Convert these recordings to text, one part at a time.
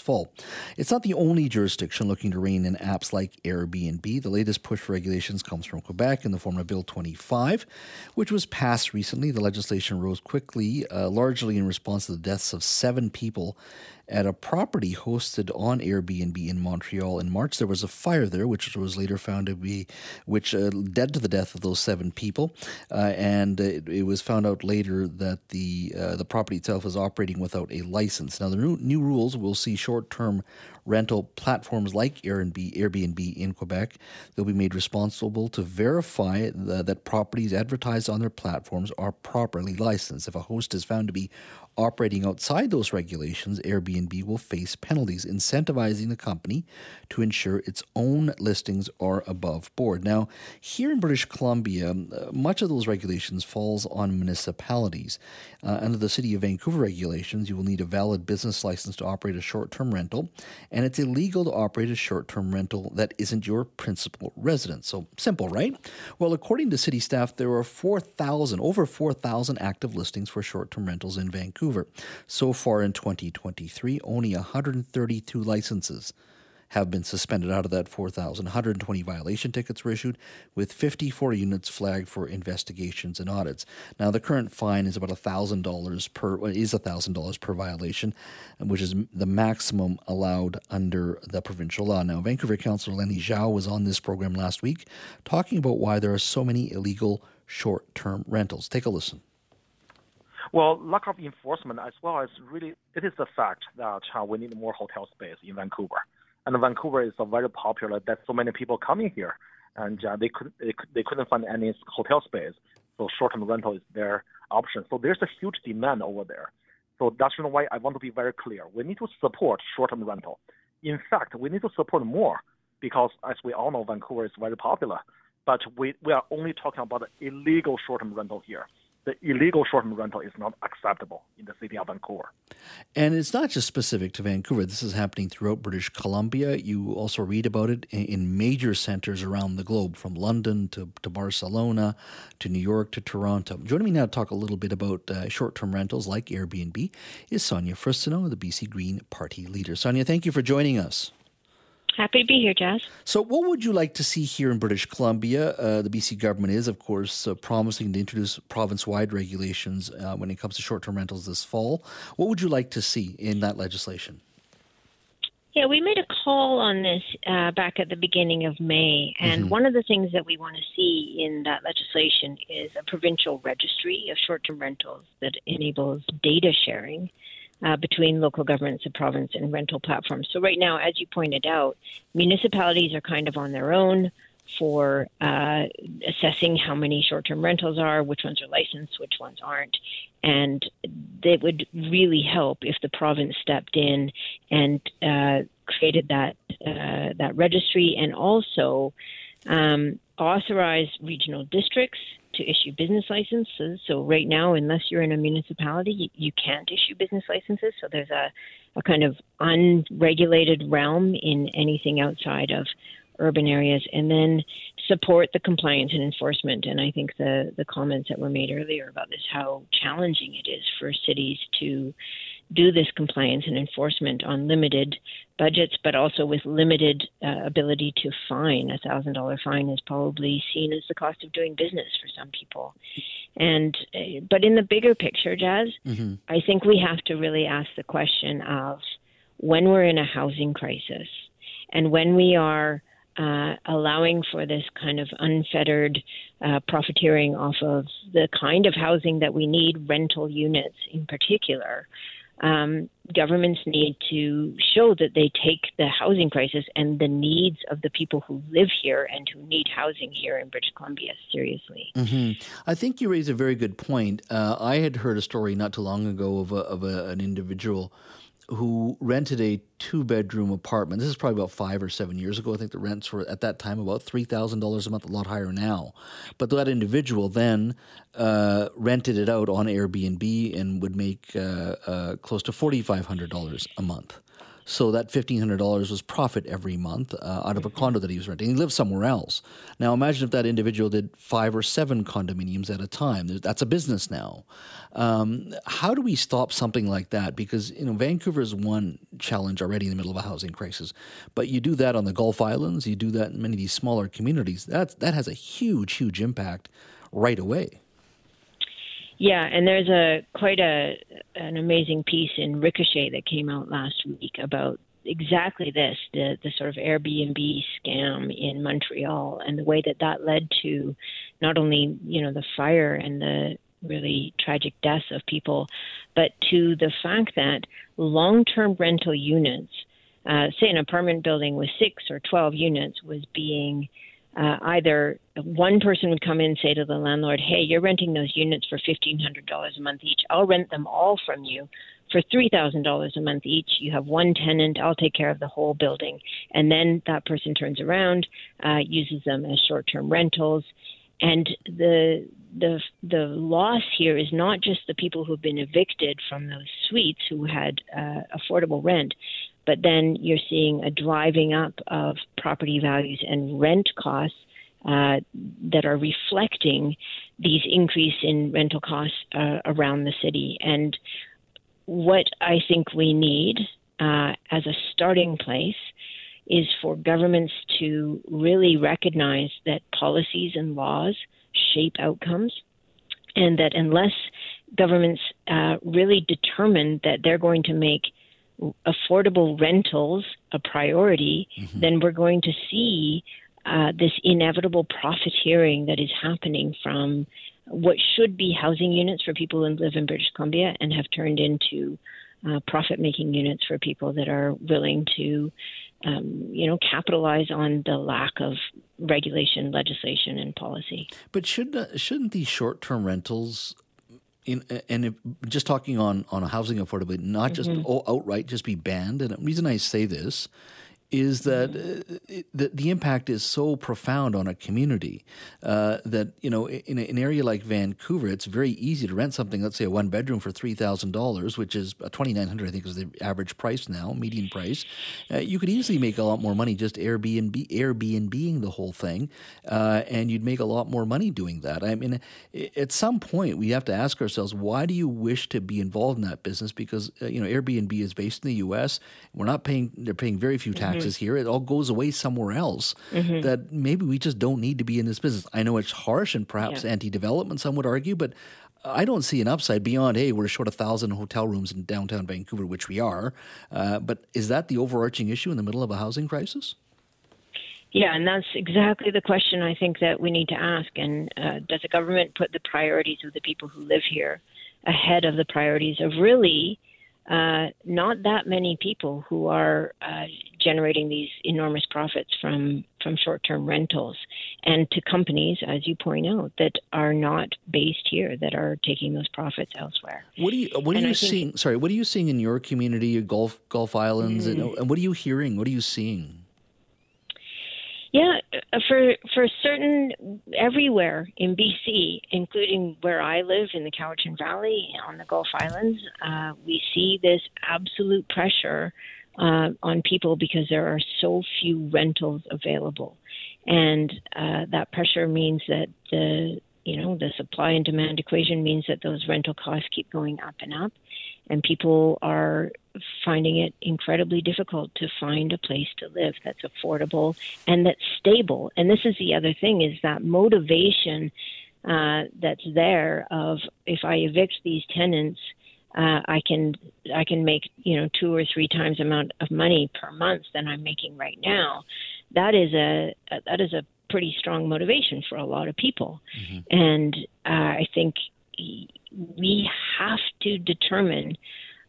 fall. It's not the only jurisdiction looking to rein in apps like Airbnb. The latest push for regulations comes from Quebec in the form of Bill 25, which was passed recently. The legislation rose quickly, uh, largely in response to the deaths of seven people at a property hosted on Airbnb in Montreal in March. There was a fire there, which was later found to be, which uh, led to the death of those seven people, uh, and it, it, was found out later that the uh, the property itself was operating without a license. Now, the new, new rules will see short-term rental platforms like Airbnb, Airbnb in Quebec. They'll be made responsible to verify the, that properties advertised on their platforms are properly licensed. If a host is found to be operating outside those regulations, Airbnb will face penalties, incentivizing the company to ensure its own listings are above board. Now, here in British Columbia, uh, much of those regulations falls on municipalities. Uh, under the City of Vancouver regulations, you will need a valid business license to operate a short-term rental, and it's illegal to operate a short-term rental that isn't your principal residence. So simple, right? Well, according to city staff, there are 4,000, over 4,000 active listings for short-term rentals in Vancouver. Vancouver. So far in 2023, only 132 licenses have been suspended out of that 4,000. 120 violation tickets were issued, with 54 units flagged for investigations and audits. Now, the current fine is about $1,000 per is $1,000 per violation, which is the maximum allowed under the provincial law. Now, Vancouver Councillor Lenny Zhou was on this program last week talking about why there are so many illegal short-term rentals. Take a listen. Well, lack of enforcement as well as really, it is the fact that uh, we need more hotel space in Vancouver. And Vancouver is uh, very popular that so many people coming here and uh, they, could, they, they couldn't find any hotel space. So short-term rental is their option. So there's a huge demand over there. So that's why I want to be very clear. We need to support short-term rental. In fact, we need to support more because as we all know, Vancouver is very popular. But we, we are only talking about illegal short-term rental here the illegal short-term rental is not acceptable in the city of Vancouver. And it's not just specific to Vancouver. This is happening throughout British Columbia. You also read about it in major centers around the globe, from London to, to Barcelona to New York to Toronto. Joining me now to talk a little bit about uh, short-term rentals like Airbnb is Sonia Furstenau, the BC Green Party leader. Sonia, thank you for joining us. Happy to be here, Jas. So, what would you like to see here in British Columbia? Uh, the BC government is, of course, uh, promising to introduce province wide regulations uh, when it comes to short term rentals this fall. What would you like to see in that legislation? Yeah, we made a call on this uh, back at the beginning of May. And mm-hmm. one of the things that we want to see in that legislation is a provincial registry of short term rentals that enables data sharing uh, between local governments, the province, and rental platforms. So, right now, as you pointed out, municipalities are kind of on their own for uh, assessing how many short term rentals are, which ones are licensed, which ones aren't. And it would really help if the province stepped in and uh, created that, uh, that registry and also um, authorized regional districts to issue business licenses. So right now, unless you're in a municipality, you, you can't issue business licenses. So there's a, a kind of unregulated realm in anything outside of urban areas, and then support the compliance and enforcement. And I think the the comments that were made earlier about this, how challenging it is for cities to do this compliance and enforcement on limited budgets, but also with limited uh, ability to fine. A thousand dollar fine is probably seen as the cost of doing business for some people. And uh, but in the bigger picture, Jas, mm-hmm. I think we have to really ask the question of when we're in a housing crisis and when we are uh, allowing for this kind of unfettered uh, profiteering off of the kind of housing that we need, rental units in particular um, governments need to show that they take the housing crisis and the needs of the people who live here and who need housing here in British Columbia seriously. Mm-hmm. I think you raise a very good point. Uh, I had heard a story not too long ago of, a, of a, an individual who rented a two bedroom apartment. This is probably about five or seven years ago. I think the rents were at that time about $3,000 a month, a lot higher now. But that individual then uh, rented it out on Airbnb and would make uh, uh, close to $4,500 a month. So that $1,500 was profit every month uh, out of a condo that he was renting. He lived somewhere else. Now imagine if that individual did five or seven condominiums at a time. That's a business now. Um, how do we stop something like that? Because you know Vancouver is one challenge already in the middle of a housing crisis, but you do that on the Gulf Islands, you do that in many of these smaller communities. That that has a huge, huge impact right away. Yeah, and there's a quite a an amazing piece in Ricochet that came out last week about exactly this the the sort of Airbnb scam in Montreal and the way that that led to not only you know the fire and the really tragic deaths of people, but to the fact that long-term rental units, uh, say an apartment building with six or twelve units, was being uh, either one person would come in and say to the landlord, "Hey, you're renting those units for fifteen hundred dollars a month each. I'll rent them all from you for three thousand dollars a month each. You have one tenant. I'll take care of the whole building." And then that person turns around, uh, uses them as short-term rentals, and the the the loss here is not just the people who've been evicted from those suites who had uh, affordable rent, but then you're seeing a driving up of property values and rent costs uh, that are reflecting these increase in rental costs uh, around the city. And what I think we need uh, as a starting place is for governments to really recognize that policies and laws shape outcomes, and that unless governments uh, really determine that they're going to make affordable rentals a priority, mm-hmm. then we're going to see uh, this inevitable profiteering that is happening from what should be housing units for people who live in British Columbia and have turned into uh, profit making units for people that are willing to, um, you know, capitalize on the lack of regulation, legislation, and policy. But should uh, shouldn't these short term rentals in, and if, just talking on on housing affordability, not just mm-hmm. outright just be banned. And the reason I say this is that uh, it, the, the impact is so profound on a community uh, that you know in an area like Vancouver, it's very easy to rent something. Let's say a one bedroom for three thousand dollars, which is twenty nine hundred. I think is the average price now, median price. Uh, you could easily make a lot more money just Airbnb Airbnbing the whole thing, uh, and you'd make a lot more money doing that. I mean, at some point we have to ask ourselves, why do you wish to be involved in that business? Because uh, you know Airbnb is based in the U.S. We're not paying; they're paying very few taxes. Mm-hmm mm-hmm. here. It all goes away somewhere else. Mm-hmm. That maybe we just don't need to be in this business. I know it's harsh and perhaps yeah. anti-development, some would argue, but I don't see an upside beyond, hey, we're short a thousand hotel rooms in downtown Vancouver, which we are. Uh, but is that the overarching issue in the middle of a housing crisis? Yeah, and that's exactly the question I think that we need to ask. And uh, does the government put the priorities of the people who live here ahead of the priorities of really uh, not that many people who are uh, generating these enormous profits from from short-term rentals, and to companies, as you point out, that are not based here, that are taking those profits elsewhere. What are you What are and you seeing? Sorry, what are you seeing in your community, Gulf Gulf Islands, mm-hmm. and, and what are you hearing? What are you seeing? Yeah, uh, for for certain everywhere in BC, including where I live in the Cowichan Valley on the Gulf Islands, uh, we see this absolute pressure uh, on people because there are so few rentals available, and uh, that pressure means that the you know the supply and demand equation means that those rental costs keep going up and up, and people are finding it incredibly difficult to find a place to live that's affordable and that's stable. And this is the other thing: is that motivation uh, that's there of if I evict these tenants uh, I can I can make you know two or three times amount of money per month than I'm making right now. That is a, a that is a pretty strong motivation for a lot of people, mm-hmm. and uh, I think we have to determine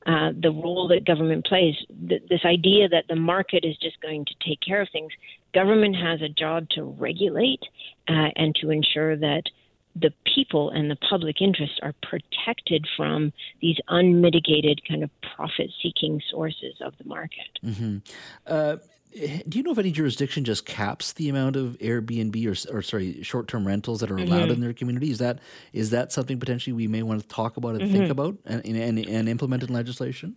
uh, the role that government plays. Th- this idea that the market is just going to take care of things. Government has a job to regulate uh, and to ensure that the people and the public interest are protected from these unmitigated kind of profit seeking sources of the market. Mm-hmm. Uh, do you know if any jurisdiction just caps the amount of Airbnb or, or sorry, short term rentals that are allowed mm-hmm. in their community? Is that is that something potentially we may want to talk about and mm-hmm. think about and, and, and implement in legislation?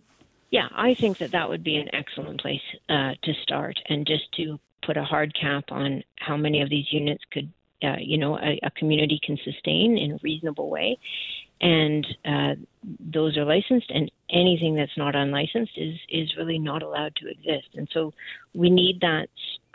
Yeah, I think that that would be an excellent place uh, to start, and just to put a hard cap on how many of these units could uh, you know a, a, community can sustain in a reasonable way, and uh, those are licensed, and anything that's not unlicensed is is really not allowed to exist. And so we need that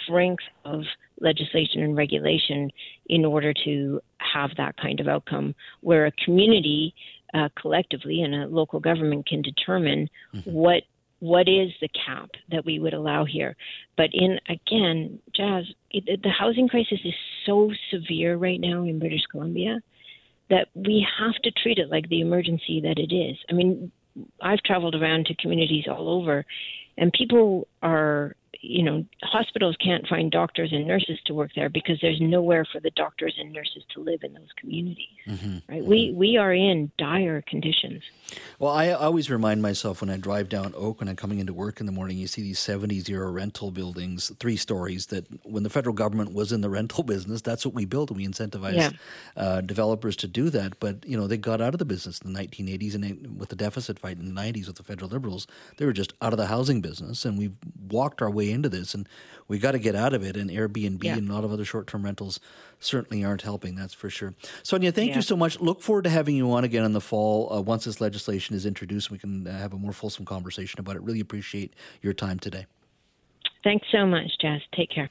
strength of legislation and regulation in order to have that kind of outcome, where a community uh, collectively and a local government can determine mm-hmm. what what is the cap that we would allow here? But in again, Jas, it, the housing crisis is so severe right now in British Columbia that we have to treat it like the emergency that it is. I mean, I've traveled around to communities all over, and people are you know, hospitals can't find doctors and nurses to work there because there's nowhere for the doctors and nurses to live in those communities. Mm-hmm. Right? Mm-hmm. We we are in dire conditions. Well, I always remind myself when I drive down Oak and I'm coming into work in the morning, you see these 70s era rental buildings, three stories. That when the federal government was in the rental business, that's what we built, and we incentivized yeah. uh, developers to do that. But you know, they got out of the business in the 1980s, and they, with the deficit fight in the 90s with the federal liberals, they were just out of the housing business, and we've walked our way into this, and we got to get out of it. And Airbnb yeah. and a lot of other short term rentals certainly aren't helping. That's for sure. Sonia, thank yeah. you so much. Look forward to having you on again in the fall uh, once this legislation is introduced. We can uh, have a more fulsome conversation about it. Really appreciate your time today. Thanks so much, Jas. Take care.